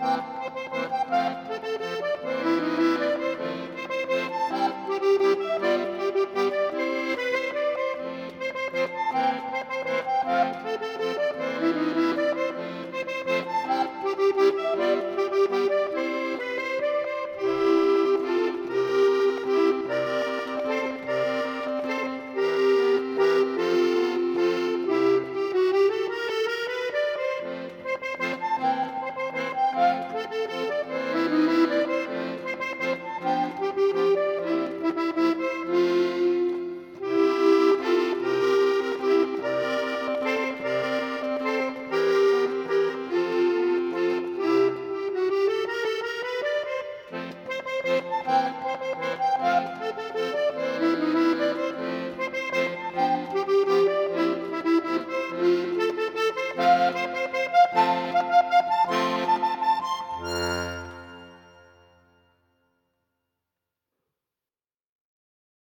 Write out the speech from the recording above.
Bye.